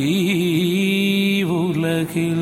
ഈ ഉലകിൽ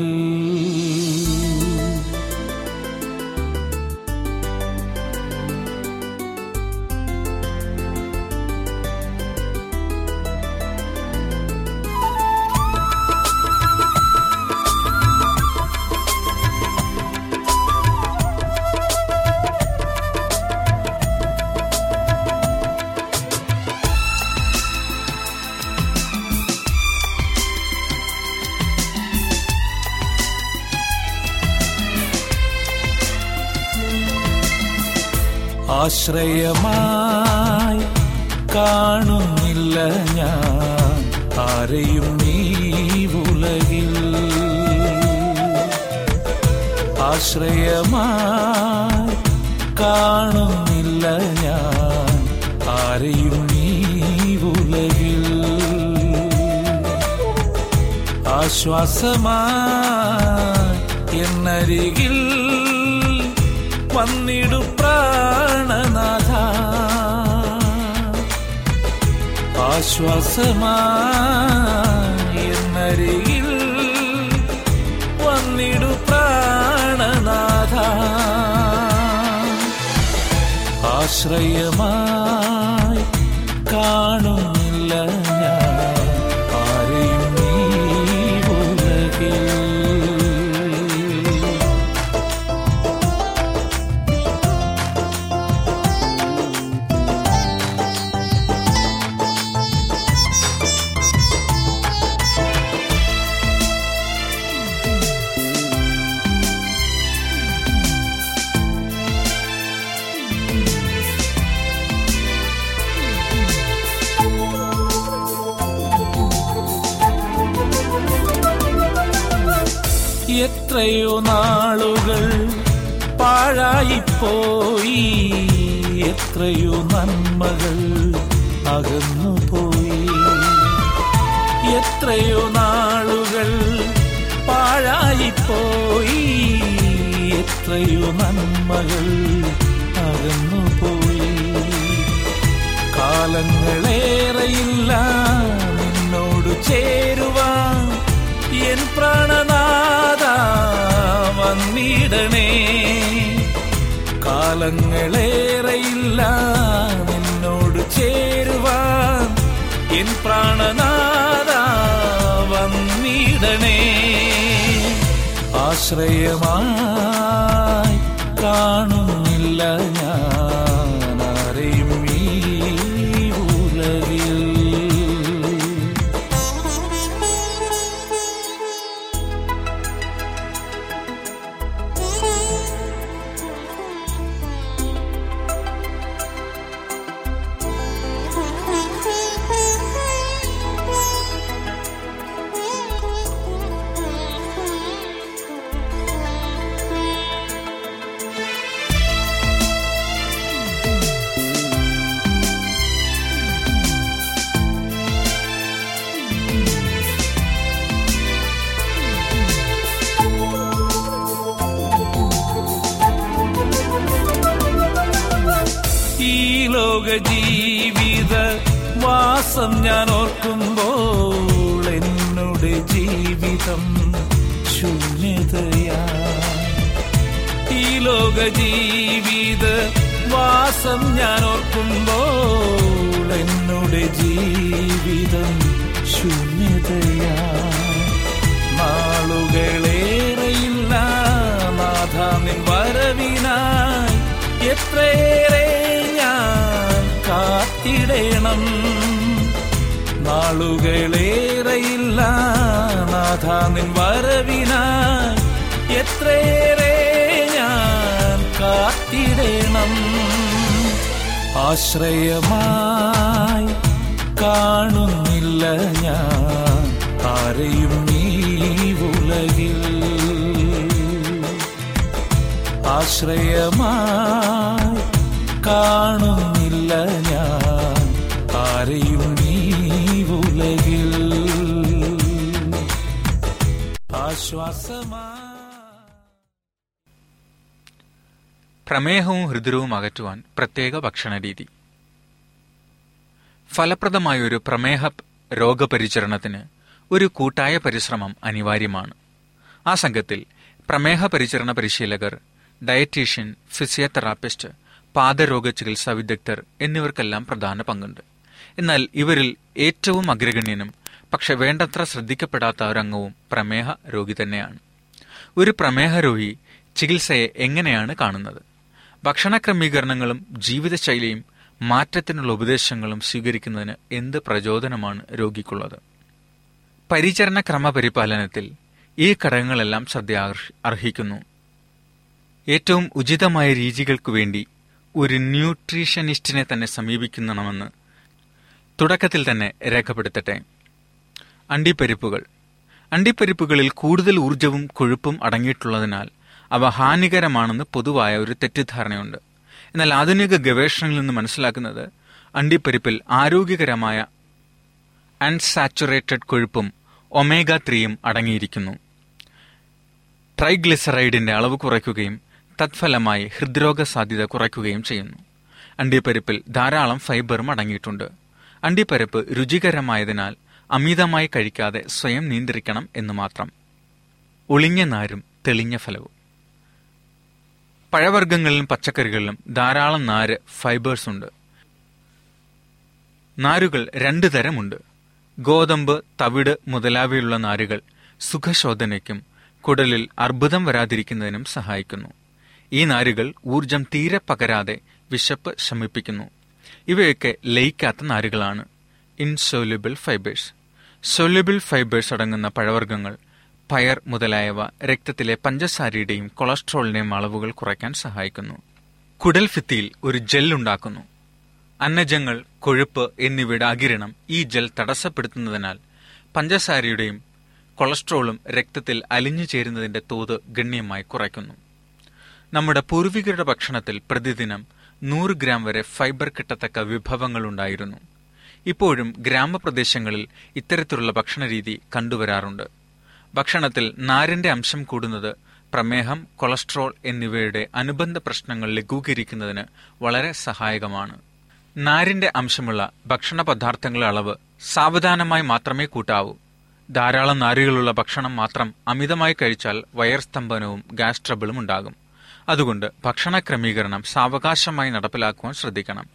ആശ്രയമായി കാണുന്നില്ല ഞാൻ. ആരെയും നീ ഉലകിൽ. ആശ്രയമായി കാണുന്നില്ല ഞാൻ. ആരെയും നീ ഉലകിൽ. ആശ്വാസമായി എന്നരികിൽ ആശ്വാസമായി എന്നരികിൽ വന്നിടു പ്രാണനാഥ. ആശ്രയമായി കാണുന്നില്ല എത്രയോ നാളുകൾ പാഴായിപ്പോയി. എത്രയോ നന്മകൾ അകന്നുപോയി. എത്രയോ നാളുകൾ പാഴായിപ്പോയി. എത്രയോ നന്മകൾ അകന്നുപോയി. കാലങ്ങളേറെയില്ല നിന്നോട് ചേരുവാൻ. എൻ പ്രാണനാഥ വന്നിടണേ. കാലങ്ങളേറെയില്ല നിന്നോട് ചേരുവാൻ. എൻ പ്രാണനാഥ വന്നിടണേ. ആശ്രയമായി കാണുന്നില്ല ലോക ജീവിത വാസം ഞാൻ ഓർക്കുമ്പോൾ എന്നോട് ജീവിതം ശൂന്യതയാ. ഈ ലോക ജീവിത വാസം ഞാൻ ഓർക്കുമ്പോൾ എന്നോട് ജീവിതം ശൂന്യതയാ. നാളുകളേറെയില്ല നാഥാമിൻ വരവിനാ എത്രയേറെ കാത്തിടേണം. നാളുകളേറെയില്ല നാഥാനിൻ വരവിനായി എത്രയേറെ ഞാൻ കാത്തിടേണം. ആശ്രയമായി കാണുന്നില്ല ഞാൻ ആരെയും നീ ആശ്രയമായി കാണുന്നില്ല പ്രമേഹവും ഹൃദ്രവും അകറ്റുവാൻ പ്രത്യേക ഭക്ഷണരീതി. ഫലപ്രദമായ ഒരു പ്രമേഹ രോഗപരിചരണത്തിന് ഒരു കൂട്ടായ പരിശ്രമം അനിവാര്യമാണ്. ആ സംഘത്തിൽ പ്രമേഹ പരിചരണ പരിശീലകർ ഡയറ്റീഷ്യൻ ഫിസിയോതെറാപ്പിസ്റ്റ് പാദരോഗ ചികിത്സാ വിദഗ്ധർ എന്നിവർക്കെല്ലാം പ്രധാന പങ്കുണ്ട്. എന്നാൽ ഇവരിൽ ഏറ്റവും അഗ്രഗണ്യനും പക്ഷെ വേണ്ടത്ര ശ്രദ്ധിക്കപ്പെടാത്ത ഒരംഗവും പ്രമേഹ രോഗി തന്നെയാണ്. ഒരു പ്രമേഹ രോഗി ചികിത്സയെ എങ്ങനെയാണ് കാണുന്നത്? ഭക്ഷണ ക്രമീകരണങ്ങളും ജീവിതശൈലിയും മാറ്റത്തിനുള്ള ഉപദേശങ്ങളും സ്വീകരിക്കുന്നതിന് എന്ത് പ്രചോദനമാണ് രോഗിക്കുള്ളത്? പരിചരണ ക്രമപരിപാലനത്തിൽ ഈ ഘടകങ്ങളെല്ലാം ശ്രദ്ധ അർഹിക്കുന്നു. ഏറ്റവും ഉചിതമായ രീതികൾക്കു വേണ്ടി ഒരു ന്യൂട്രീഷനിസ്റ്റിനെ തന്നെ സമീപിക്കണമെന്ന് തുടക്കത്തിൽ തന്നെ രേഖപ്പെടുത്തട്ടെ. അണ്ടിപ്പരിപ്പുകൾ. അണ്ടിപ്പരിപ്പുകളിൽ കൂടുതൽ ഊർജവും കൊഴുപ്പും അടങ്ങിയിട്ടുള്ളതിനാൽ അവ ഹാനികരമാണെന്ന് പൊതുവായ ഒരു തെറ്റിദ്ധാരണയുണ്ട്. എന്നാൽ ആധുനിക ഗവേഷണങ്ങളിൽ നിന്ന് മനസ്സിലാക്കുന്നത് അണ്ടിപ്പരിപ്പിൽ ആരോഗ്യകരമായ അൺസാച്ചുറേറ്റഡ് കൊഴുപ്പും ഒമേഗ ത്രീയും അടങ്ങിയിരിക്കുന്നു. ട്രൈഗ്ലിസറൈഡിന്റെ അളവ് കുറയ്ക്കുകയും തത്ഫലമായി ഹൃദ്രോഗ സാധ്യത കുറയ്ക്കുകയും ചെയ്യുന്നു. അണ്ടിപ്പരിപ്പിൽ ധാരാളം ഫൈബറും അടങ്ങിയിട്ടുണ്ട്. അണ്ടിപ്പരിപ്പ് രുചികരമായതിനാൽ അമിതമായി കഴിക്കാതെ സ്വയം നിയന്ത്രിക്കണം എന്ന് മാത്രം. ഒളിഞ്ഞ നാരും തെളിഞ്ഞ ഫലവും. പഴവർഗങ്ങളിലും പച്ചക്കറികളിലും ധാരാളം നാര് ഫൈബേഴ്സ് ഉണ്ട്. നാരുകൾ രണ്ടു തരമുണ്ട്. ഗോതമ്പ് തവിട് മുതലാവയുള്ള നാരുകൾ സുഖശോധനയ്ക്കും കുടലിൽ അർബുദം വരാതിരിക്കുന്നതിനും സഹായിക്കുന്നു. ഈ നാരുകൾ ഊർജം തീരെ പകരാതെ വിശപ്പ് ശമിപ്പിക്കുന്നു. ഇവയൊക്കെ ലയിക്കാത്ത നാരുകളാണ്. ഇൻസോല്യുബിൾ ഫൈബേഴ്സ് സൊല്യൂബിൾ ഫൈബേഴ്സ് അടങ്ങുന്ന പഴവർഗങ്ങൾ പയർ മുതലായവ രക്തത്തിലെ പഞ്ചസാരയുടെയും കൊളസ്ട്രോളിന്റെയും അളവുകൾ കുറയ്ക്കാൻ സഹായിക്കുന്നു. കുടൽ ഫിത്തിയിൽ ഒരു ജെൽ ഉണ്ടാക്കുന്നു. അന്നജങ്ങൾ കൊഴുപ്പ് എന്നിവയുടെ അകിരണം ഈ ജെൽ തടസ്സപ്പെടുത്തുന്നതിനാൽ പഞ്ചസാരയുടെയും കൊളസ്ട്രോളും രക്തത്തിൽ അലിഞ്ഞു ചേരുന്നതിന്റെ തോത് ഗണ്യമായി കുറയ്ക്കുന്നു. നമ്മുടെ പൂർവികരുടെ ഭക്ഷണത്തിൽ പ്രതിദിനം നൂറ് ഗ്രാം വരെ ഫൈബർ കിട്ടത്തക്ക വിഭവങ്ങളുണ്ടായിരുന്നു ഇപ്പോഴും ഗ്രാമപ്രദേശങ്ങളിൽ ഇത്തരത്തിലുള്ള ഭക്ഷണരീതി കണ്ടുവരാറുണ്ട്. ഭക്ഷണത്തിൽ നാരിന്റെ അംശം കൂടുന്നത് പ്രമേഹം കൊളസ്ട്രോൾ എന്നിവയുടെ അനുബന്ധ പ്രശ്നങ്ങൾ ലഘൂകരിക്കുന്നതിന് വളരെ സഹായകമാണ്. നാരിന്റെ അംശമുള്ള ഭക്ഷണ പദാർത്ഥങ്ങളുടെ അളവ് സാവധാനമായി മാത്രമേ കൂട്ടാവൂ. ധാരാളം നാരുകളുള്ള ഭക്ഷണം മാത്രം അമിതമായി കഴിച്ചാൽ വയർ സ്തംഭനവും ഗ്യാസ് ട്രബിളും ഉണ്ടാകും. അതുകൊണ്ട് ഭക്ഷണ ക്രമീകരണം സാവകാശമായി നടപ്പിലാക്കുവാൻ ശ്രദ്ധിക്കണം.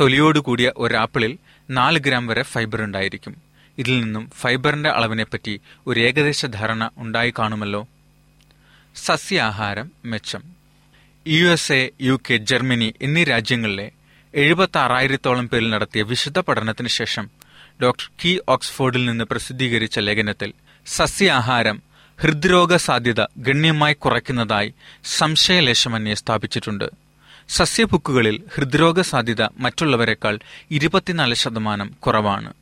തൊലിയോടുകൂടിയ ഒരാപ്പിളിൽ നാല് ഗ്രാം വരെ ഫൈബർ ഉണ്ടായിരിക്കും. ഇതിൽ നിന്നും ഫൈബറിന്റെ അളവിനെപ്പറ്റി ഒരു ഏകദേശ ധാരണ ഉണ്ടായി കാണുമല്ലോ. സസ്യാഹാരം മെച്ചം. U S A U K Germany എന്നീ രാജ്യങ്ങളിലെ എഴുപത്തി ആറായിരത്തോളം പേരിൽ നടത്തിയ വിശുദ്ധ പഠനത്തിന് ശേഷം ഡോക്ടർ കി ഓക്സ്ഫോർഡിൽ നിന്ന് പ്രസിദ്ധീകരിച്ച ലേഖനത്തിൽ സസ്യാഹാരം ഹൃദ്രോഗ സാധ്യത ഗണ്യമായി കുറയ്ക്കുന്നതായി സംശയലേശമന്യെ സ്ഥാപിച്ചിട്ടുണ്ട്. സസ്യഭുക്കുകളിൽ ഹൃദ്രോഗ സാധ്യത മറ്റുള്ളവരെക്കാൾ ഇരുപത്തിനാല് ശതമാനം കുറവാണ്.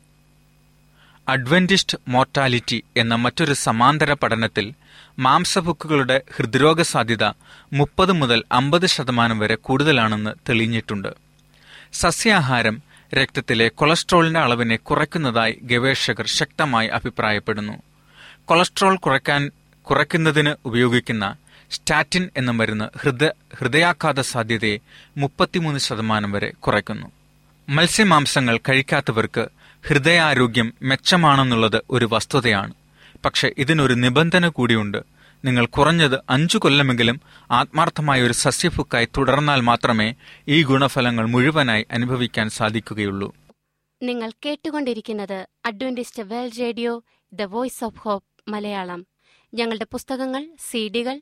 അഡ്വന്റിസ്റ്റ് മോർട്ടാലിറ്റി എന്ന മറ്റൊരു സമാന്തര പഠനത്തിൽ മാംസഭുക്കുകളുടെ ഹൃദ്രോഗ സാധ്യത മുപ്പത് മുതൽ അമ്പത് ശതമാനം വരെ കൂടുതലാണെന്ന് തെളിഞ്ഞിട്ടുണ്ട്. സസ്യാഹാരം രക്തത്തിലെ കൊളസ്ട്രോളിന്റെ അളവിനെ കുറയ്ക്കുന്നതായി ഗവേഷകർ ശക്തമായി അഭിപ്രായപ്പെടുന്നു. കൊളസ്ട്രോൾ കുറയ്ക്കാൻ കുറയ്ക്കുന്നതിന് ഉപയോഗിക്കുന്ന സ്റ്റാറ്റിൻ എന്ന മരുന്ന് ഹൃദയ ഹൃദയാഘാത സാധ്യതയെ മുപ്പത്തിമൂന്ന് ശതമാനം വരെ കുറയ്ക്കുന്നു. മത്സ്യമാംസങ്ങൾ കഴിക്കാത്തവർക്ക് ഹൃദയാരോഗ്യം മെച്ചമാണെന്നുള്ളത് ഒരു വസ്തുതയാണ്. പക്ഷെ ഇതിനൊരു നിബന്ധന കൂടിയുണ്ട്. നിങ്ങൾ കുറഞ്ഞത് അഞ്ചു കൊല്ലമെങ്കിലും ആത്മാർത്ഥമായ ഒരു സസ്യഭുക്കായി തുടർന്നാൽ മാത്രമേ ഈ ഗുണഫലങ്ങൾ മുഴുവനായി അനുഭവിക്കാൻ സാധിക്കുകയുള്ളൂ. നിങ്ങൾ കേട്ടുകൊണ്ടിരിക്കുന്നത് Adventist world radio the voice of hope Malayalam. ഞങ്ങളുടെ പുസ്തകങ്ങൾ സീഡികൾ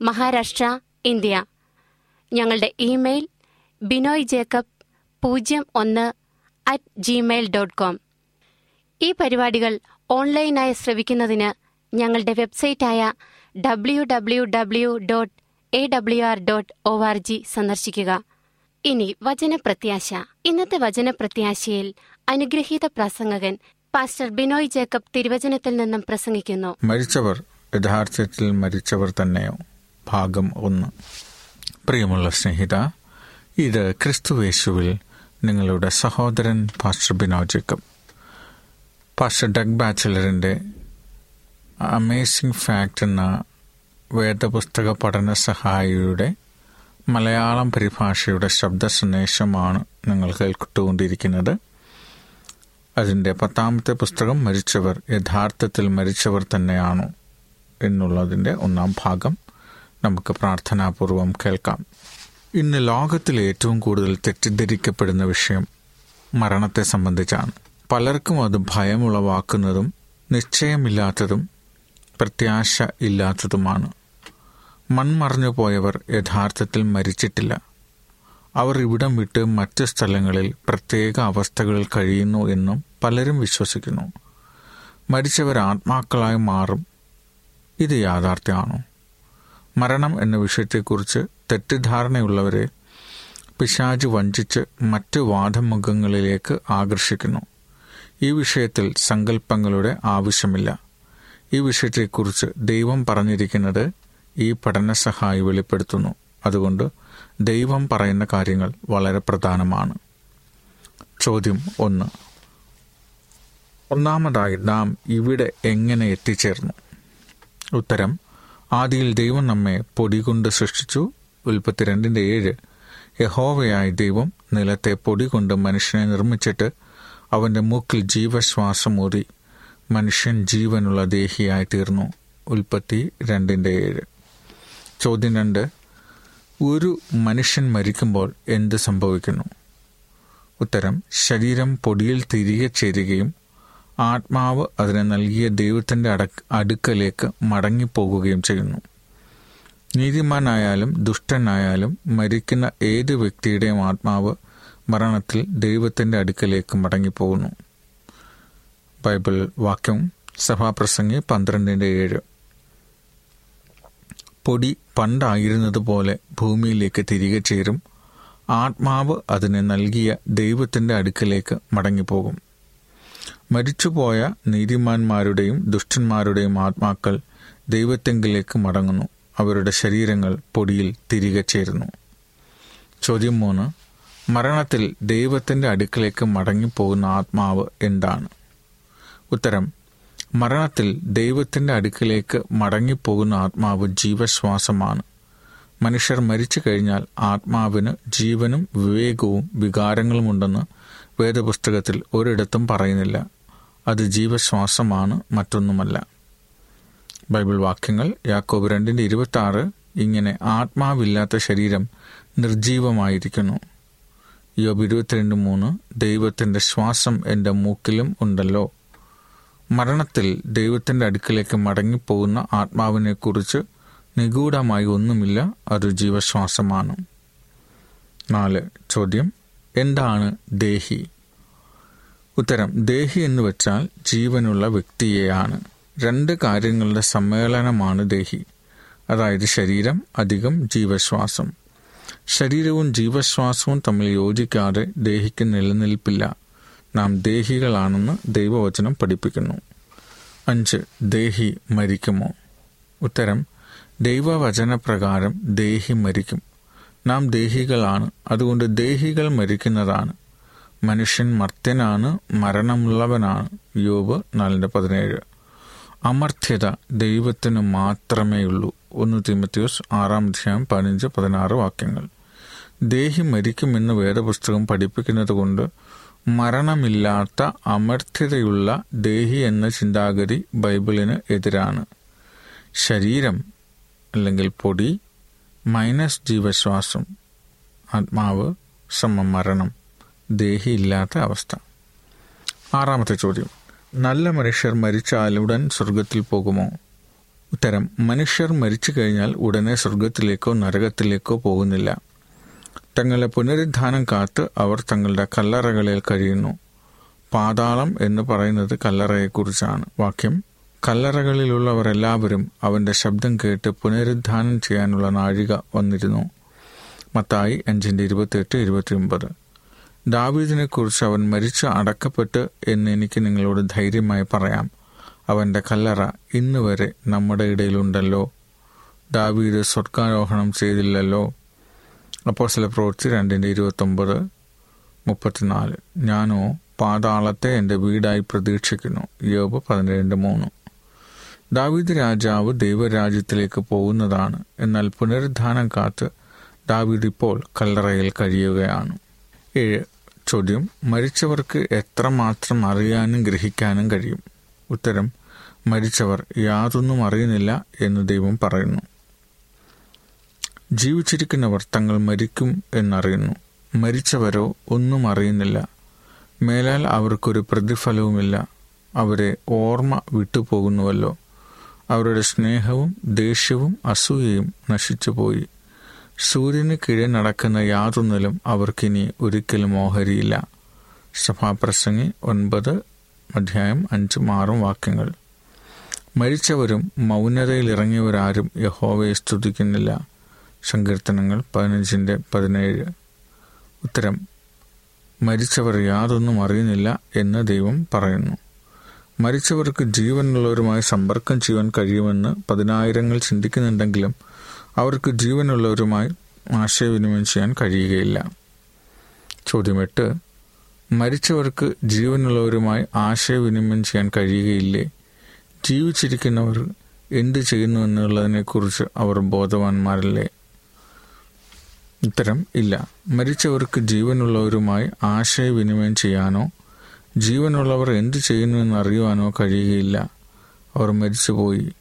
മഹാരാഷ്ട്ര ഇന്ത്യ. ഞങ്ങളുടെ ഇമെയിൽ ബിനോയ് ജേക്കബ് പൂജ്യം ഒന്ന് അറ്റ് ജിമെയിൽ ഡോട്ട് കോം ഈ പരിപാടികൾ ഓൺലൈനായി ശ്രവിക്കുന്നതിന് ഞങ്ങളുടെ വെബ്സൈറ്റായ W W W dot A W R dot O R G സന്ദർശിക്കുക. ഇനി വചനപ്രത്യാശ. ഇന്നത്തെ വചനപ്രത്യാശയിൽ അനുഗ്രഹീത പ്രസംഗകൻ പാസ്റ്റർ ബിനോയ് ജേക്കബ് തിരുവചനത്തിൽ നിന്നും പ്രസംഗിക്കുന്നു. മരിച്ചവർ യഥാർത്ഥത്തിൽ മരിച്ചവർ തന്നെയോ? ഭാഗം ഒന്ന്. പ്രിയമുള്ള സ്നേഹിത ഇത് ക്രിസ്തുവേശുവിൽ നിങ്ങളുടെ സഹോദരൻ pastor Bino Jacob. Pastor Doug ബാച്ചലറിന്റെ amazing fact എന്ന വേദപുസ്തക പഠന സഹായിയുടെ മലയാളം പരിഭാഷയുടെ ശബ്ദ സന്ദേശമാണ് നിങ്ങൾ കേട്ടുകൊണ്ടിരിക്കുന്നത് അതിന്റെ പത്താമത്തെ പുസ്തകം മരിച്ചവർ യഥാർത്ഥത്തിൽ മരിച്ചവർ തന്നെയാണോ എന്നുള്ളതിന്റെ ഒന്നാം ഭാഗം. നമുക്ക് പ്രാർത്ഥനാപൂർവം കേൾക്കാം. ഇന്ന് ലോകത്തിൽ ഏറ്റവും കൂടുതൽ തെറ്റിദ്ധരിക്കപ്പെടുന്ന വിഷയം മരണത്തെ സംബന്ധിച്ചാണ്. പലർക്കും അത് ഭയമുളവാക്കുന്നതും നിശ്ചയമില്ലാത്തതും പ്രത്യാശ ഇല്ലാത്തതുമാണ്. മൺമറഞ്ഞു പോയവർ യഥാർത്ഥത്തിൽ മരിച്ചിട്ടില്ല. അവർ ഇവിടം വിട്ട് മറ്റ് സ്ഥലങ്ങളിൽ പ്രത്യേക അവസ്ഥകളിൽ കഴിയുന്നു എന്നും പലരും വിശ്വസിക്കുന്നു. മരിച്ചവർ ആത്മാക്കളായി മാറും. ഇത് യാഥാർത്ഥ്യമാണോ. മരണം എന്ന വിഷയത്തെക്കുറിച്ച് തെറ്റിദ്ധാരണയുള്ളവരെ പിശാജ് വഞ്ചിച്ച് മറ്റ് വാദമുഖങ്ങളിലേക്ക് ആകർഷിക്കുന്നു. ഈ വിഷയത്തിൽ സങ്കല്പങ്ങളുടെ ആവശ്യമില്ല. ഈ വിഷയത്തെക്കുറിച്ച് ദൈവം പറഞ്ഞിരിക്കുന്നത് ഈ പഠന സഹായി വെളിപ്പെടുത്തുന്നു. അതുകൊണ്ട് ദൈവം പറയുന്ന കാര്യങ്ങൾ വളരെ പ്രധാനമാണ്. ചോദ്യം ഒന്ന്. ഒന്നാമതായി നാം ഇവിടെ എങ്ങനെ എത്തിച്ചേർന്നു? ഉത്തരം ആദിയിൽ ദൈവം നമ്മെ പൊടികൊണ്ട് സൃഷ്ടിച്ചു. ഉൽപ്പത്തി രണ്ടിന്റെ ഏഴ്. യഹോവയായി ദൈവം നിലത്തെ പൊടികൊണ്ട് മനുഷ്യനെ നിർമ്മിച്ചിട്ട് അവന്റെ മൂക്കിൽ ജീവശ്വാസം ഊതി. മനുഷ്യൻ ജീവനുള്ള ദേഹിയായി തീർന്നു. ഉൽപ്പത്തി രണ്ടിന്റെ ഏഴ്. ചോദ്യം രണ്ട്. ഒരു മനുഷ്യൻ മരിക്കുമ്പോൾ എന്ത് സംഭവിക്കുന്നു? ഉത്തരം ശരീരം പൊടിയിൽ തിരികെ ചേരുകയും ആത്മാവ് അതിനെ നൽകിയ ദൈവത്തിന്റെ അട അടുക്കലേക്ക് മടങ്ങിപ്പോകുകയും ചെയ്യുന്നു. നീതിമാനായാലും ദുഷ്ടനായാലും മരിക്കുന്ന ഏത് വ്യക്തിയുടെയും ആത്മാവ് മരണത്തിൽ ദൈവത്തിന്റെ അടുക്കലേക്ക് മടങ്ങിപ്പോകുന്നു. ബൈബിൾ വാക്യം സഭാപ്രസംഗി പന്ത്രണ്ടിന്റെ ഏഴ്. പൊടി പണ്ടായിരുന്നതുപോലെ ഭൂമിയിലേക്ക് തിരികെ ചേരും. ആത്മാവ് അതിനെ നൽകിയ ദൈവത്തിന്റെ അടുക്കലേക്ക് മടങ്ങിപ്പോകും. മരിച്ചുപോയ നീതിമാന്മാരുടെയും ദുഷ്ടന്മാരുടെയും ആത്മാക്കൾ ദൈവത്തെങ്കിലേക്ക് മടങ്ങുന്നു. അവരുടെ ശരീരങ്ങൾ പൊടിയിൽ തിരികെ ചേരുന്നു. ചോദ്യം മൂന്ന്. മരണത്തിൽ ദൈവത്തിന്റെ അടുക്കിലേക്ക് മടങ്ങിപ്പോകുന്ന ആത്മാവ് എന്താണ്? ഉത്തരം. മരണത്തിൽ ദൈവത്തിന്റെ അടുക്കിലേക്ക് മടങ്ങിപ്പോകുന്ന ആത്മാവ് ജീവശ്വാസമാണ്. മനുഷ്യർ മരിച്ചു കഴിഞ്ഞാൽ ആത്മാവിന് ജീവനും വിവേകവും വികാരങ്ങളുമുണ്ടെന്ന് വേദപുസ്തകത്തിൽ ഒരിടത്തും പറയുന്നില്ല. അത് ജീവശ്വാസമാണ് മറ്റൊന്നുമല്ല. ബൈബിൾ വാക്യങ്ങൾ യാക്കോബ് രണ്ടിന്റെ ഇരുപത്തി ആറ് ഇങ്ങനെ ആത്മാവില്ലാത്ത ശരീരം നിർജീവമായിരിക്കുന്നു. യോബ് ഇരുപത്തിരണ്ട് മൂന്ന് ദൈവത്തിന്റെ ശ്വാസം എന്റെ മൂക്കിലും ഉണ്ടല്ലോ. മരണത്തിൽ ദൈവത്തിന്റെ അടുക്കിലേക്ക് മടങ്ങിപ്പോകുന്ന ആത്മാവിനെക്കുറിച്ച് നിഗൂഢമായി ഒന്നുമില്ല അത് ജീവശ്വാസമാണ്. നാല് ചോദ്യം എന്താണ് ദേഹി? ഉത്തരം ദേഹി എന്ന് വെച്ചാൽ ജീവനുള്ള വ്യക്തിയെയാണ്. രണ്ട് കാര്യങ്ങളുടെ സമ്മേളനമാണ് ദേഹി. അതായത് ശരീരം അധികം ജീവശ്വാസം. ശരീരവും ജീവശ്വാസവും തമ്മിൽ യോജിക്കാതെ ദേഹിക്ക് നിലനിൽപ്പില്ല. നാം ദേഹികളാണെന്ന് ദൈവവചനം പഠിപ്പിക്കുന്നു. അഞ്ച് ദേഹി മരിക്കുമോ? ഉത്തരം ദൈവവചനപ്രകാരം ദേഹി മരിക്കും. നാം ദേഹികളാണ് അതുകൊണ്ട് ദേഹികൾ മരിക്കുന്നതാണ്. മനുഷ്യൻ മർത്യനാണ് മരണമുള്ളവനാണ്. യോബ് നാലിന്റെ പതിനേഴ്. അമർത്യത ദൈവത്തിന് മാത്രമേ ഉള്ളൂ ഒന്ന് തിമത്യോസ് ആറാം അധ്യായം പതിനഞ്ച് പതിനാറ് വാക്യങ്ങൾ. ദേഹി മരിക്കുമെന്ന് വേദപുസ്തകം പഠിപ്പിക്കുന്നത് കൊണ്ട് മരണമില്ലാത്ത അമർത്യതയുള്ള ദേഹി എന്ന ചിന്താഗതി ബൈബിളിന് എതിരാണ്. ശരീരം അല്ലെങ്കിൽ പൊടി മൈനസ് ജീവശ്വാസം ആത്മാവ് സമം മരണം ദേഹിയില്ലാത്ത അവസ്ഥ. ആറാമത്തെ ചോദ്യം. നല്ല മനുഷ്യർ മരിച്ചാൽ ഉടൻ സ്വർഗത്തിൽ പോകുമോ? ഉത്തരം മനുഷ്യർ മരിച്ചു കഴിഞ്ഞാൽ ഉടനെ സ്വർഗത്തിലേക്കോ നരകത്തിലേക്കോ പോകുന്നില്ല. തങ്ങളുടെ പുനരുദ്ധാനം കാത്ത് അവർ തങ്ങളുടെ കല്ലറകളിൽ കഴിയുന്നു. പാതാളം എന്ന് പറയുന്നത് കല്ലറയെക്കുറിച്ചാണ്. വാക്യം കല്ലറകളിലുള്ളവരെല്ലാവരും അവന്റെ ശബ്ദം കേട്ട് പുനരുദ്ധാനം ചെയ്യാനുള്ള നാഴിക വന്നിരുന്നു. മത്തായി അഞ്ചിന്റെ ഇരുപത്തിയെട്ട് ഇരുപത്തിയൊമ്പത് ദാവീദിനെ കുറിച്ച് അവൻ മരിച്ച് അടക്കപ്പെട്ട് എന്ന് എനിക്ക് നിങ്ങളോട് ധൈര്യമായി പറയാം. അവന്റെ കല്ലറ ഇന്ന് വരെ നമ്മുടെ ഇടയിലുണ്ടല്ലോ. ദാവീദ് സ്വർഗാരോഹണം ചെയ്തില്ലല്ലോ. അപ്പോൾ ചില പ്രവൃത്തി രണ്ടിന്റെ ഇരുപത്തൊമ്പത് മുപ്പത്തിനാല്. ഞാനോ പാതാളത്തെ എന്റെ വീടായി പ്രതീക്ഷിക്കുന്നു. യോബ് പതിനേഴ് മൂന്ന്. ദാവീദ് രാജാവ് ദൈവരാജ്യത്തിലേക്ക് പോകുന്നതാണ്. എന്നാൽ പുനരുദ്ധാനം കാത്ത് ദാവീദ് ഇപ്പോൾ കല്ലറയിൽ കഴിയുകയാണ്. ഏഴ്. ചോദ്യം മരിച്ചവർക്ക് എത്രമാത്രം അറിയാനും ഗ്രഹിക്കാനും കഴിയും? ഉത്തരം മരിച്ചവർ യാതൊന്നും അറിയുന്നില്ല എന്ന് ദൈവം പറയുന്നു. ജീവിച്ചിരിക്കുന്നവർ തങ്ങൾ മരിക്കും എന്നറിയുന്നു. മരിച്ചവരോ ഒന്നും അറിയുന്നില്ല. മേലാൽ അവർക്കൊരു പ്രതിഫലവുമില്ല. അവരെ ഓർമ്മ വിട്ടുപോകുന്നുവല്ലോ. അവരുടെ സ്നേഹവും ദേഷ്യവും അസൂയയും നശിച്ചുപോയി. സൂര്യന് കീഴെ നടക്കുന്ന യാതൊന്നിലും അവർക്കിനി ഒരിക്കലും ഓഹരിയില്ല. സഭാപ്രസംഗി ഒൻപത് അധ്യായം അഞ്ചും ആറും വാക്യങ്ങൾ. മരിച്ചവരും മൗനതയിൽ ഇറങ്ങിയവരാരും യഹോവയെ സ്തുതിക്കുന്നില്ല. സങ്കീർത്തനങ്ങൾ പതിനഞ്ചിന്റെ പതിനേഴ്. ഉത്തരം മരിച്ചവർ യാതൊന്നും അറിയുന്നില്ല എന്ന് ദൈവം പറയുന്നു. മരിച്ചവർക്ക് ജീവനുള്ളവരുമായി സമ്പർക്കം ചെയ്യാൻ കഴിയുമെന്ന് പതിനായിരങ്ങൾ ചിന്തിക്കുന്നുണ്ടെങ്കിലും അവർക്ക് ജീവനുള്ളവരുമായി ആശയവിനിമയം ചെയ്യാൻ കഴിയുകയില്ല. ചോദ്യം എട്ട്. മരിച്ചവർക്ക് ജീവനുള്ളവരുമായി ആശയവിനിമയം ചെയ്യാൻ കഴിയുകയില്ലേ? ജീവിച്ചിരിക്കുന്നവർ എന്ത് ചെയ്യുന്നു എന്നുള്ളതിനെക്കുറിച്ച് അവർ ബോധവാന്മാരല്ലേ? ഉത്തരം ഇല്ല. മരിച്ചവർക്ക് ജീവനുള്ളവരുമായി ആശയവിനിമയം ചെയ്യാനോ ജീവനുള്ളവർ എന്ത് ചെയ്യുന്നു എന്ന് അറിയുവാനോ കഴിയുകയില്ല. അവർ മരിച്ചുപോയി.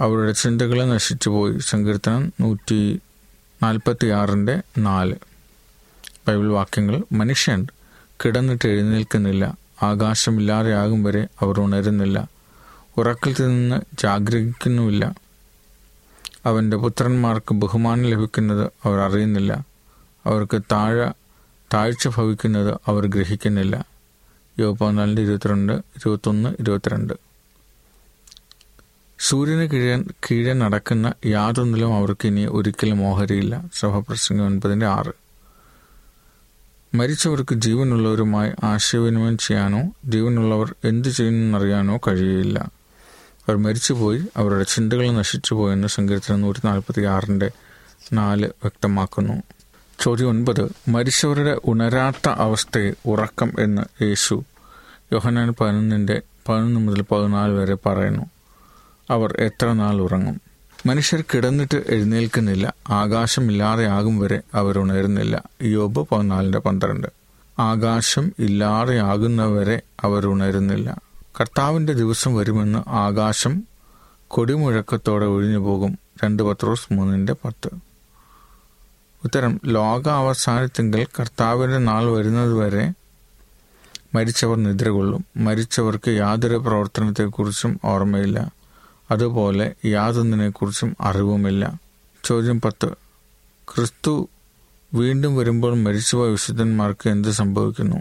അവരുടെ ചിന്തകളെ നശിച്ചുപോയി സങ്കീർത്തനം നൂറ്റി നാൽപ്പത്തി ആറിന്റെ നാല്. ബൈബിൾ വാക്യങ്ങൾ മനുഷ്യൻ കിടന്നിട്ട് എഴുന്നേൽക്കുന്നില്ല. ആകാശമില്ലാതെ ആകും വരെ അവർ ഉണരുന്നില്ല. ഉറക്കത്തിൽ നിന്ന് ജാഗ്രഹിക്കുന്നുമില്ല. അവന്റെ പുത്രന്മാർക്ക് ബഹുമാനം ലഭിക്കുന്നത് അവർ അറിയുന്നില്ല. അവർക്ക് താഴെ താഴ്ച ഭവിക്കുന്നത് അവർ ഗ്രഹിക്കുന്നില്ല. യോ പതിനാലിന്റെ ഇരുപത്തിരണ്ട് ഇരുപത്തൊന്ന് ഇരുപത്തിരണ്ട്. സൂര്യന് കീഴൻ കീഴെ നടക്കുന്ന യാതൊന്നിലും അവർക്ക് ഇനി ഒരിക്കലും ഓഹരിയില്ല. സഭപ്രസംഗം ഒൻപതിന്റെ ആറ്. മരിച്ചവർക്ക് ജീവനുള്ളവരുമായി ആശയവിനിമയം ചെയ്യാനോ ജീവനുള്ളവർ എന്തു ചെയ്യുന്നെന്നറിയാനോ കഴിയില്ല അവർ മരിച്ചുപോയി. അവരുടെ ചിന്തകൾ നശിച്ചുപോയെന്ന് സങ്കീർത്തനം നൂറ്റി നാൽപ്പത്തി ആറിന്റെ നാല് വ്യക്തമാക്കുന്നു. ചോദ്യം ഒൻപത്. മരിച്ചവരുടെ ഉണരാത്ത അവസ്ഥയെ ഉറക്കം എന്ന് യേശു യോഹനാൻ പതിനൊന്നിന്റെ പതിനൊന്ന് മുതൽ പതിനാല് വരെ പറയുന്നു. അവർ എത്ര നാൾ ഉറങ്ങും. മനുഷ്യർ കിടന്നിട്ട് എഴുന്നേൽക്കുന്നില്ല. ആകാശമില്ലാതെ ആകും വരെ അവർ ഉണരുന്നില്ല. യോബ് പതിനാലിന്റെ പന്ത്രണ്ട്. ആകാശം ഇല്ലാതെ ആകുന്നവരെ അവർ ഉണരുന്നില്ല. കർത്താവിന്റെ ദിവസം വരുമെന്ന് ആകാശം കൊടിമുഴക്കത്തോടെ ഒഴിഞ്ഞു പോകും രണ്ട് പത്രോസ് മൂന്നിന്റെ പത്ത്. ഉത്തരം ലോക അവസാനത്തെങ്കിൽ കർത്താവിന്റെ നാൾ വരുന്നതുവരെ മരിച്ചവർ നിദ്രകൊള്ളും. മരിച്ചവർക്ക് യാതൊരു പ്രവർത്തനത്തെക്കുറിച്ചും ഓർമ്മയില്ല. അതുപോലെ യാതൊന്നിനെക്കുറിച്ചും അറിവുമില്ല. ചോദ്യം പത്ത്. ക്രിസ്തു വീണ്ടും വരുമ്പോൾ മരിച്ചുപോയ വിശുദ്ധന്മാർക്ക് എന്ത് സംഭവിക്കുന്നു?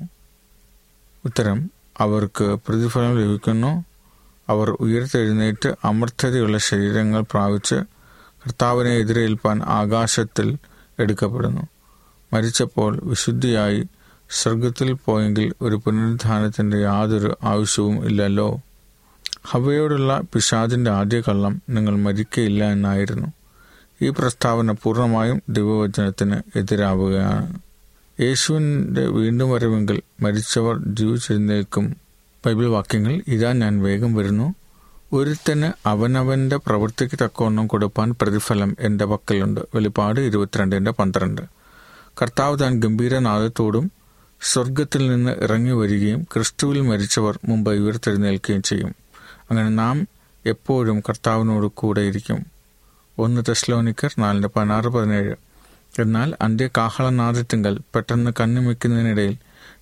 ഉത്തരം അവർക്ക് പ്രതിഫലം ലഭിക്കുന്നു. അവർ ഉയർത്തെഴുന്നേറ്റ് അമർത്ഥതയുള്ള ശരീരങ്ങൾ പ്രാപിച്ച് കർത്താവിനെ എതിരേൽപ്പാൻ ആകാശത്തിൽ എടുക്കപ്പെടുന്നു. മരിച്ചപ്പോൾ വിശുദ്ധിയായി സ്വർഗത്തിൽ പോയെങ്കിൽ ഒരു പുനരുദ്ധാനത്തിന്റെ യാതൊരു ആവശ്യവും ഇല്ലല്ലോ. ഹവയോടുള്ള പിശാദിന്റെ ആദ്യ കള്ളം നിങ്ങൾ മരിക്കയില്ല എന്നായിരുന്നു. ഈ പ്രസ്താവന പൂർണമായും ദൈവവചനത്തിന് എതിരാവുകയാണ്. യേശുവിന്റെ വീണ്ടും വരവെങ്കിൽ മരിച്ചവർ ജീവിച്ചിരുന്നേക്കും ബൈബിൾ വാക്യങ്ങൾ ഇതാ ഞാൻ വേഗം വരുന്നു. ഒരുത്തന് അവനവന്റെ പ്രവൃത്തിക്ക് തക്കവണ്ണം കൊടുപ്പാൻ പ്രതിഫലം എന്റെ പക്കലുണ്ട്. വെളിപ്പാട് ഇരുപത്തിരണ്ടിന്റെ പന്ത്രണ്ട്. കർത്താവ് താൻ ഗംഭീരനാദത്തോടും സ്വർഗത്തിൽ നിന്ന് ഇറങ്ങി വരികയും ക്രിസ്തുവിൽ മരിച്ചവർ മുമ്പ് ഉയർത്തെഴുന്നേൽക്കുകയും ചെയ്യും. അങ്ങനെ നാം എപ്പോഴും കർത്താവിനോട് കൂടെ ഇരിക്കും. ഒന്ന് തെസ്ലോനിക്കർ നാലിന്റെ പതിനാറ് പതിനേഴ്. എന്നാൽ അന്ത്യ കാഹളനാദത്തിങ്കൽ പെട്ടെന്ന് കണ്ണുമിക്കുന്നതിനിടയിൽ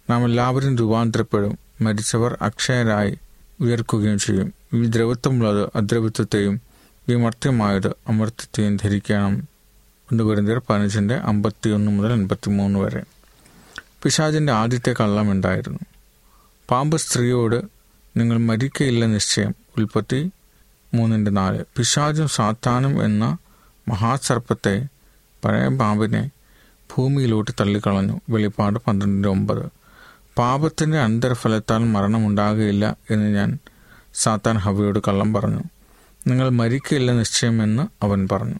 നാം എല്ലാവരും രൂപാന്തരപ്പെടും. മരിച്ചവർ അക്ഷയരായി ഉയർക്കുകയും ചെയ്യും. ഈ ദ്രവത്വമുള്ളത് അദ്രവത്വത്തെയും ഈ മർത്യമായത് അമർത്യത്തെയും ധരിക്കണം. ഒന്ന് കുരിന്തിയർ പതിനഞ്ചിന്റെ അമ്പത്തിയൊന്ന് മുതൽ അൻപത്തിമൂന്ന് വരെ. പിശാചിന്റെ ആദ്യത്തെ കള്ളം ഉണ്ടായിരുന്നു പാമ്പ് സ്ത്രീയോട് നിങ്ങൾ മരിക്കയില്ല നിശ്ചയം. ഉൽപ്പത്തി മൂന്നിന്റെ നാല്. പിശാചും സാത്താനും എന്ന മഹാസർപ്പത്തെ പഴയ പാമ്പിനെ ഭൂമിയിലോട്ട് തള്ളിക്കളഞ്ഞു. വെളിപ്പാട് പന്ത്രണ്ടിന്റെ ഒമ്പത്. പാപത്തിന്റെ അന്തരഫലത്താൽ മരണമുണ്ടാകുകയില്ല എന്ന് ഞാൻ സാത്താൻ ഹവയോട് കള്ളം പറഞ്ഞു. നിങ്ങൾ മരിക്കയില്ല നിശ്ചയമെന്ന് അവൻ പറഞ്ഞു.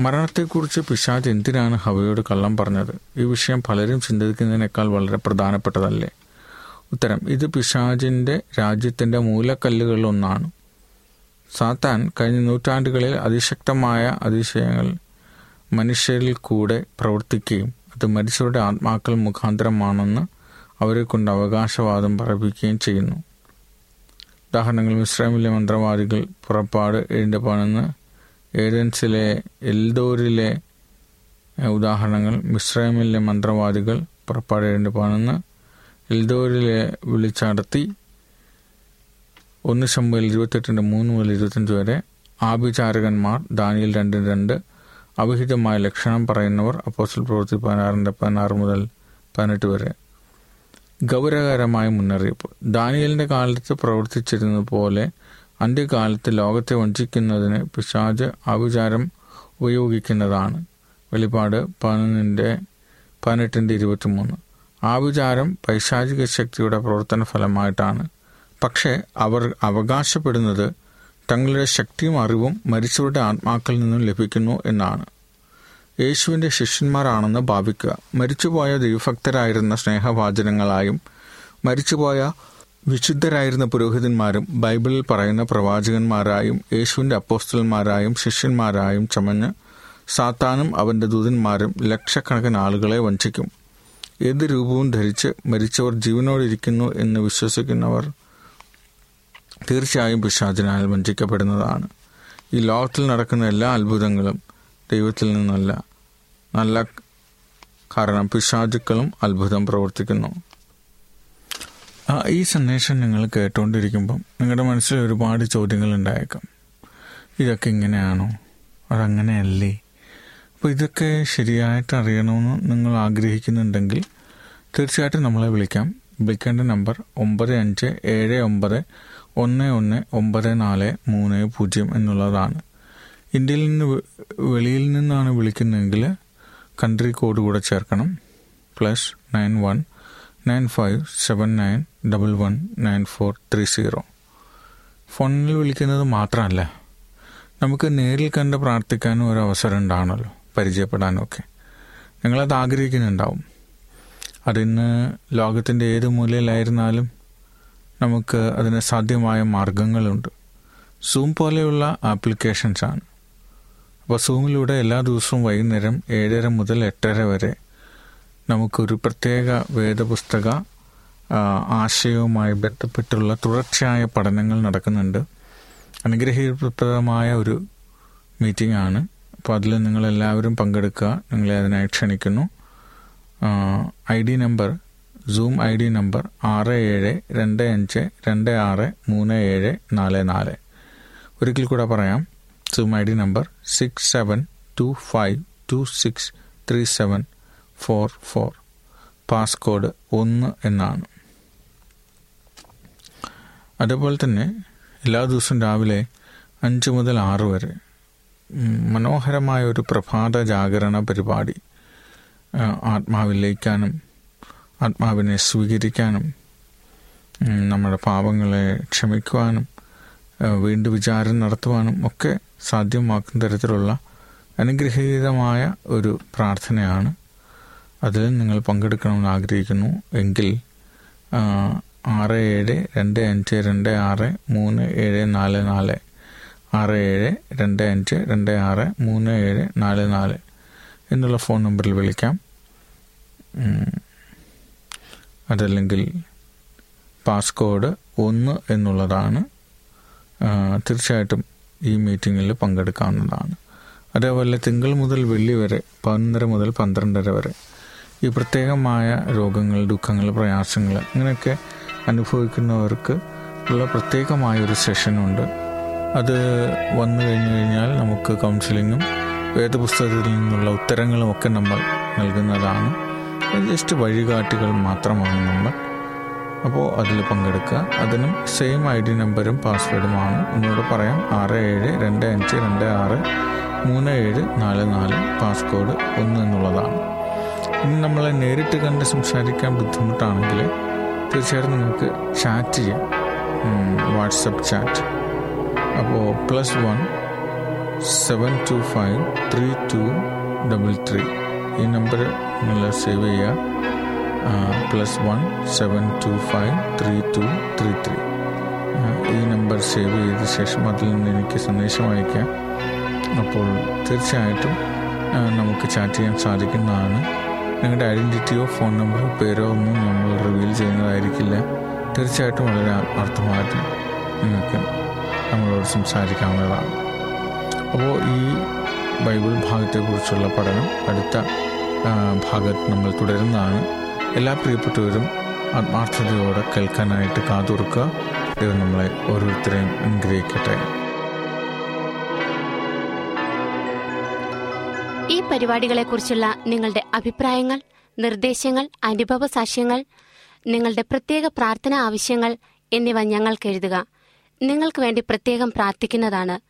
മരണത്തെക്കുറിച്ച് പിശാജ് എന്തിനാണ് ഹവയോട് കള്ളം പറഞ്ഞത്? ഈ വിഷയം പലരും ചിന്തിക്കുന്നതിനേക്കാൾ വളരെ പ്രധാനപ്പെട്ടതല്ലേ? ഉത്തരം ഇത് പിശാജിന്റെ രാജ്യത്തിന്റെ മൂലക്കല്ലുകളിലൊന്നാണ്. സാത്താൻ കഴിഞ്ഞ നൂറ്റാണ്ടുകളിൽ അതിശക്തമായ അതിശയങ്ങൾ മനുഷ്യരിൽ കൂടെ പ്രവർത്തിക്കുകയും അത് മരിച്ചവരുടെ ആത്മാക്കൾ മുഖാന്തരമാണെന്ന് അവരെ കൊണ്ട് അവകാശവാദം പറപ്പിക്കുകയും ചെയ്യുന്നു. ഉദാഹരണങ്ങൾ മിശ്രമിലെ മന്ത്രവാദികൾ പുറപ്പാട് ഏഴിന്റെ പതിനൊന്ന് ഏഡൻസിലെ എൽദോരിലെ ഉദാഹരണങ്ങൾ മിശ്രമിലെ മന്ത്രവാദികൾ പുറപ്പാട് ഏഴിന്റെ പതിനൊന്ന് എൽദോരിലെ വിളിച്ചടത്തി ഒന്ന് ശമ്പൽ ഇരുപത്തെട്ടിന്റെ മൂന്ന് മുതൽ ഇരുപത്തഞ്ച് വരെ ആഭിചാരകന്മാർ ദാനിയിൽ രണ്ടിന് രണ്ട് അവിഹിതമായ ലക്ഷണം പറയുന്നവർ അപ്പോസ്റ്റൽ പ്രവൃത്തി പതിനാറിന്റെ പതിനാറ് മുതൽ പതിനെട്ട് വരെ ഗൗരവകരമായ മുന്നറിയിപ്പ്. ദാനിയലിന്റെ കാലത്ത് പ്രവർത്തിച്ചിരുന്നത് പോലെ അന്ത്യകാലത്ത് ലോകത്തെ വഞ്ചിക്കുന്നതിന് പിശാജ് ആഭിചാരം ഉപയോഗിക്കുന്നതാണ്. വെളിപ്പാട് പതിനൊന്നിന്റെ പതിനെട്ടിന്റെ ഇരുപത്തിമൂന്ന്. ആവിചാരം പൈശാചിക ശക്തിയുടെ പ്രവർത്തന ഫലമായിട്ടാണ് പക്ഷേ അവർ അവകാശപ്പെടുന്നത് തങ്ങളുടെ ശക്തിയും അറിവും മരിച്ചവരുടെ ആത്മാക്കളിൽ നിന്നും ലഭിക്കുന്നു എന്നാണ്. യേശുവിന്റെ ശിഷ്യന്മാരാണെന്ന് ഭാവിക്കുക. മരിച്ചുപോയ ദൈവഭക്തരായിരുന്ന സ്നേഹവാചനങ്ങളായും മരിച്ചുപോയ വിശുദ്ധരായിരുന്ന പുരോഹിതന്മാരും ബൈബിളിൽ പറയുന്ന പ്രവാചകന്മാരായും യേശുവിന്റെ അപ്പോസ്റ്റലന്മാരായും ശിഷ്യന്മാരായും ചമഞ്ഞ് സാത്താനും അവന്റെ ദൂതന്മാരും ലക്ഷക്കണക്കിന് ആളുകളെ വഞ്ചിക്കും. ഏത് രൂപവും ധരിച്ച് മരിച്ചവർ ജീവനോടിരിക്കുന്നു എന്ന് വിശ്വസിക്കുന്നവർ തീർച്ചയായും പിശാചിനാൽ വഞ്ചിക്കപ്പെടുന്നതാണ്. ഈ ലോകത്തിൽ നടക്കുന്ന എല്ലാ അത്ഭുതങ്ങളും ദൈവത്തിൽ നിന്നല്ല. നല്ല കാരണം പിശാചുക്കളും അത്ഭുതം പ്രവർത്തിക്കുന്നു. ഈ സന്ദേശം നിങ്ങൾ കേട്ടുകൊണ്ടിരിക്കുമ്പം നിങ്ങളുടെ മനസ്സിൽ ഒരുപാട് ചോദ്യങ്ങൾ ഉണ്ടായേക്കാം. ഇതൊക്കെ ഇങ്ങനെയാണോ? അതങ്ങനെയല്ലേ? അപ്പോൾ ഇതൊക്കെ ശരിയായിട്ട് അറിയണമെന്ന് നിങ്ങൾ ആഗ്രഹിക്കുന്നുണ്ടെങ്കിൽ തീർച്ചയായിട്ടും നമ്മളെ വിളിക്കാം. വിളിക്കേണ്ട നമ്പർ ഒമ്പത് അഞ്ച് ഏഴ് ഒമ്പത് ഒന്ന് ഒന്ന് ഒമ്പത് നാല് മൂന്ന് പൂജ്യം എന്നുള്ളതാണ്. ഇന്ത്യയിൽ നിന്ന് വെളിയിൽ നിന്നാണ് വിളിക്കുന്നതെങ്കിൽ കൺട്രി കോഡ് കൂടെ ചേർക്കണം. Plus nine one nine five seven nine double one nine four three zero ഫോണിൽ വിളിക്കുന്നത് മാത്രമല്ല നമുക്ക് നേരിൽ കണ്ട് പ്രാർത്ഥിക്കാനും ഒരു അവസരം ഉണ്ടാകണമല്ലോ പരിചയപ്പെടാനും ഒക്കെ നിങ്ങളത് ആഗ്രഹിക്കുന്നുണ്ടാവും. അതിന്ന് ലോകത്തിന്റെ ഏത് മൂലയിലായിരുന്നാലും നമുക്ക് അതിന് സാധ്യമായ മാർഗങ്ങളുണ്ട്. സൂം പോലെയുള്ള ആപ്ലിക്കേഷൻസാണ് അപ്പോൾ സൂമിലൂടെ എല്ലാ ദിവസവും വൈകുന്നേരം ഏഴര മുതൽ എട്ടര വരെ നമുക്കൊരു പ്രത്യേക വേദപുസ്തക ആശയവുമായി ബന്ധപ്പെട്ടുള്ള തുടർച്ചയായ പഠനങ്ങൾ നടക്കുന്നുണ്ട്. അനുഗ്രഹപ്രദമായ ഒരു മീറ്റിംഗ് ആണ്. അപ്പോൾ അതിൽ നിങ്ങളെല്ലാവരും പങ്കെടുക്കുക. നിങ്ങളെ അതിനായി ക്ഷണിക്കുന്നു. I D number zoom I D number ആറ് ഏഴ് രണ്ട് അഞ്ച് രണ്ട് ആറ് മൂന്ന് ഏഴ് നാല് നാല്. ഒരിക്കൽ കൂടെ പറയാം. Zoom I D number six seven two five two six three seven four four. Passcode ഒന്ന് എന്നാണ്. അതുപോലെ തന്നെ എല്ലാ ദിവസവും രാവിലെ അഞ്ച് മുതൽ ആറ് വരെ മനോഹരമായ ഒരു പ്രഭാത ജാഗരണ പരിപാടി. ആത്മാവിൽ ലയിക്കാനും ആത്മാവിനെ സ്വീകരിക്കാനും നമ്മുടെ പാപങ്ങളെ ക്ഷമിക്കുവാനും വീണ്ടും വിചാരം നടത്തുവാനും ഒക്കെ സാധ്യമാക്കുന്ന തരത്തിലുള്ള അനുഗ്രഹീതമായ ഒരു പ്രാർത്ഥനയാണ്. അതിൽ നിങ്ങൾ പങ്കെടുക്കണമെന്ന് ആഗ്രഹിക്കുന്നു എങ്കിൽ ആറ് ഏഴ് രണ്ട് അഞ്ച് രണ്ട് ആറ് മൂന്ന് ഏഴ് നാല് നാല് ആറ് ഏഴ് രണ്ട് അഞ്ച് രണ്ട് ആറ് മൂന്ന് ഏഴ് നാല് നാല് എന്നുള്ള ഫോൺ നമ്പറിൽ വിളിക്കാം. അതല്ലെങ്കിൽ പാസ്കോഡ് ഒന്ന് എന്നുള്ളതാണ് തീർച്ചയായിട്ടും ഈ മീറ്റിങ്ങിൽ പങ്കെടുക്കാവുന്നതാണ്. അതേപോലെ തിങ്കൾ മുതൽ വെള്ളി വരെ പതിനൊന്നര മുതൽ പന്ത്രണ്ടര വരെ ഈ പ്രത്യേകമായ രോഗങ്ങൾ ദുഃഖങ്ങൾ പ്രയാസങ്ങൾ അങ്ങനെയൊക്കെ അനുഭവിക്കുന്നവർക്ക് ഉള്ള പ്രത്യേകമായ ഒരു സെഷനുണ്ട്. അത് വന്നു കഴിഞ്ഞു കഴിഞ്ഞാൽ നമുക്ക് കൗൺസിലിങ്ങും വേദപുസ്തകത്തിൽ നിന്നുള്ള ഉത്തരങ്ങളും ഒക്കെ നമ്മൾ നൽകുന്നതാണ്. ജസ്റ്റ് വഴികാട്ടികൾ മാത്രമാണ് നമ്മൾ. അപ്പോൾ അതിൽ പങ്കെടുക്കുക. അതിനും സെയിം ഐ ഡി നമ്പറും പാസ്വേഡുമാണ് എന്നോട് പറയാം. ആറ് ഏഴ് രണ്ട് അഞ്ച് രണ്ട് ആറ് മൂന്ന് ഏഴ് നാല് നാല് പാസ്കോഡ് ഒന്ന് എന്നുള്ളതാണ്. ഇനി നമ്മളെ നേരിട്ട് കണ്ട് സംസാരിക്കാൻ ബുദ്ധിമുട്ടാണെങ്കിൽ തീർച്ചയായിട്ടും നിങ്ങൾക്ക് ചാറ്റ് ചെയ്യാം. വാട്സപ്പ് ചാറ്റ് അപ്പോൾ plus one seven two five three two double three ഈ നമ്പർ നിങ്ങൾ സേവ് ചെയ്യുക. Plus one seven two five three two three three ഈ നമ്പർ സേവ് ചെയ്ത ശേഷം അതിൽ നിന്ന് എനിക്ക് സന്ദേശം അയക്കാം അപ്പോൾ തീർച്ചയായിട്ടും നമുക്ക് ചാറ്റ് ചെയ്യാൻ സാധിക്കുന്നതാണ്. നിങ്ങളുടെ ഐഡന്റിറ്റിയോ ഫോൺ നമ്പറോ പേരോ ഒന്നും നമ്മൾ റിവീൽ ചെയ്യുന്നതായിരിക്കില്ല. തീർച്ചയായിട്ടും വളരെ ആത്മാർത്ഥമായിട്ട് നിങ്ങൾക്ക് നമ്മളോട് സംസാരിക്കാവുന്നതാണ്. അപ്പോൾ ഈ ബൈബിൾ ഭാഗത്തെക്കുറിച്ചുള്ള പഠനം അടുത്ത ഭാഗത്ത് നമ്മൾ തുടരുന്നതാണ്. എല്ലാ പ്രിയപ്പെട്ടവരും ആത്മാർത്ഥതയോടെ കേൾക്കാനായിട്ട് കാതുറക്കുക ദൈവം നമ്മളെ ഓരോരുത്തരെയും അനുഗ്രഹിക്കട്ടെ. ഈ പരിപാടികളെക്കുറിച്ചുള്ള നിങ്ങളുടെ അഭിപ്രായങ്ങൾ നിർദ്ദേശങ്ങൾ അനുഭവ സാക്ഷ്യങ്ങൾ നിങ്ങളുടെ പ്രത്യേക പ്രാർത്ഥന ആവശ്യങ്ങൾ എന്നിവ ഞങ്ങൾക്ക് എഴുതുക. നിങ്ങൾക്ക് വേണ്ടി പ്രത്യേകം പ്രാർത്ഥിക്കുന്നതാണ്.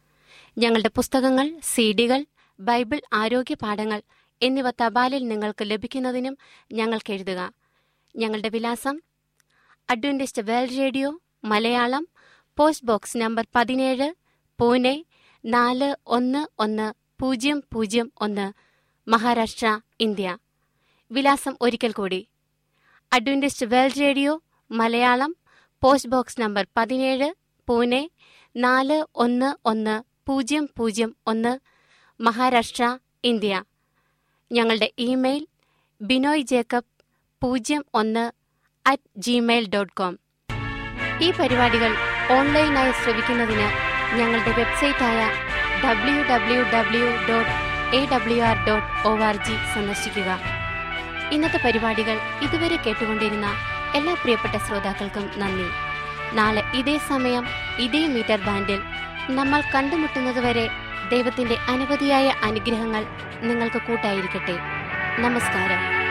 ഞങ്ങളുടെ പുസ്തകങ്ങൾ സീഡികൾ ബൈബിൾ ആരോഗ്യ പാഠങ്ങൾ എന്നിവ തപാലിൽ നിങ്ങൾക്ക് ലഭിക്കുന്നതിനും ഞങ്ങൾക്ക് എഴുതുക. ഞങ്ങളുടെ വിലാസം Adventist world radio Malayalam post box number പതിനേഴ് പൂനെ നാല് ഒന്ന് ഒന്ന് പൂജ്യം പൂജ്യം ഒന്ന് മഹാരാഷ്ട്ര ഇന്ത്യ. വിലാസം ഒരിക്കൽ കൂടി. Adventist world radio Malayalam post box number പതിനേഴ് പൂനെ നാല് ഒന്ന് ഒന്ന് പൂജ്യം പൂജ്യം ഒന്ന് മഹാരാഷ്ട്ര ഇന്ത്യ. ഞങ്ങളുടെ ഇമെയിൽ ബിനോയ് ജേക്കബ് പൂജ്യം ഒന്ന് അറ്റ് ജിമെയിൽ ഡോട്ട് കോം ഈ പരിപാടികൾ ഓൺലൈനായി ശ്രവിക്കുന്നതിന് ഞങ്ങളുടെ വെബ്സൈറ്റായ W W W dot A W R dot O R G സന്ദർശിക്കുക. ഇന്നത്തെ പരിപാടികൾ ഇതുവരെ കേട്ടുകൊണ്ടിരുന്ന എല്ലാ പ്രിയപ്പെട്ട ശ്രോതാക്കൾക്കും നന്ദി. നാളെ ഇതേ സമയം ഇതേ മീറ്റർ ബാൻഡിൽ നമ്മൾ കണ്ടുമുട്ടുന്നതുവരെ ദൈവത്തിന്റെ അനവധിയായ അനുഗ്രഹങ്ങൾ നിങ്ങൾക്ക് കൂട്ടായിരിക്കട്ടെ. നമസ്കാരം.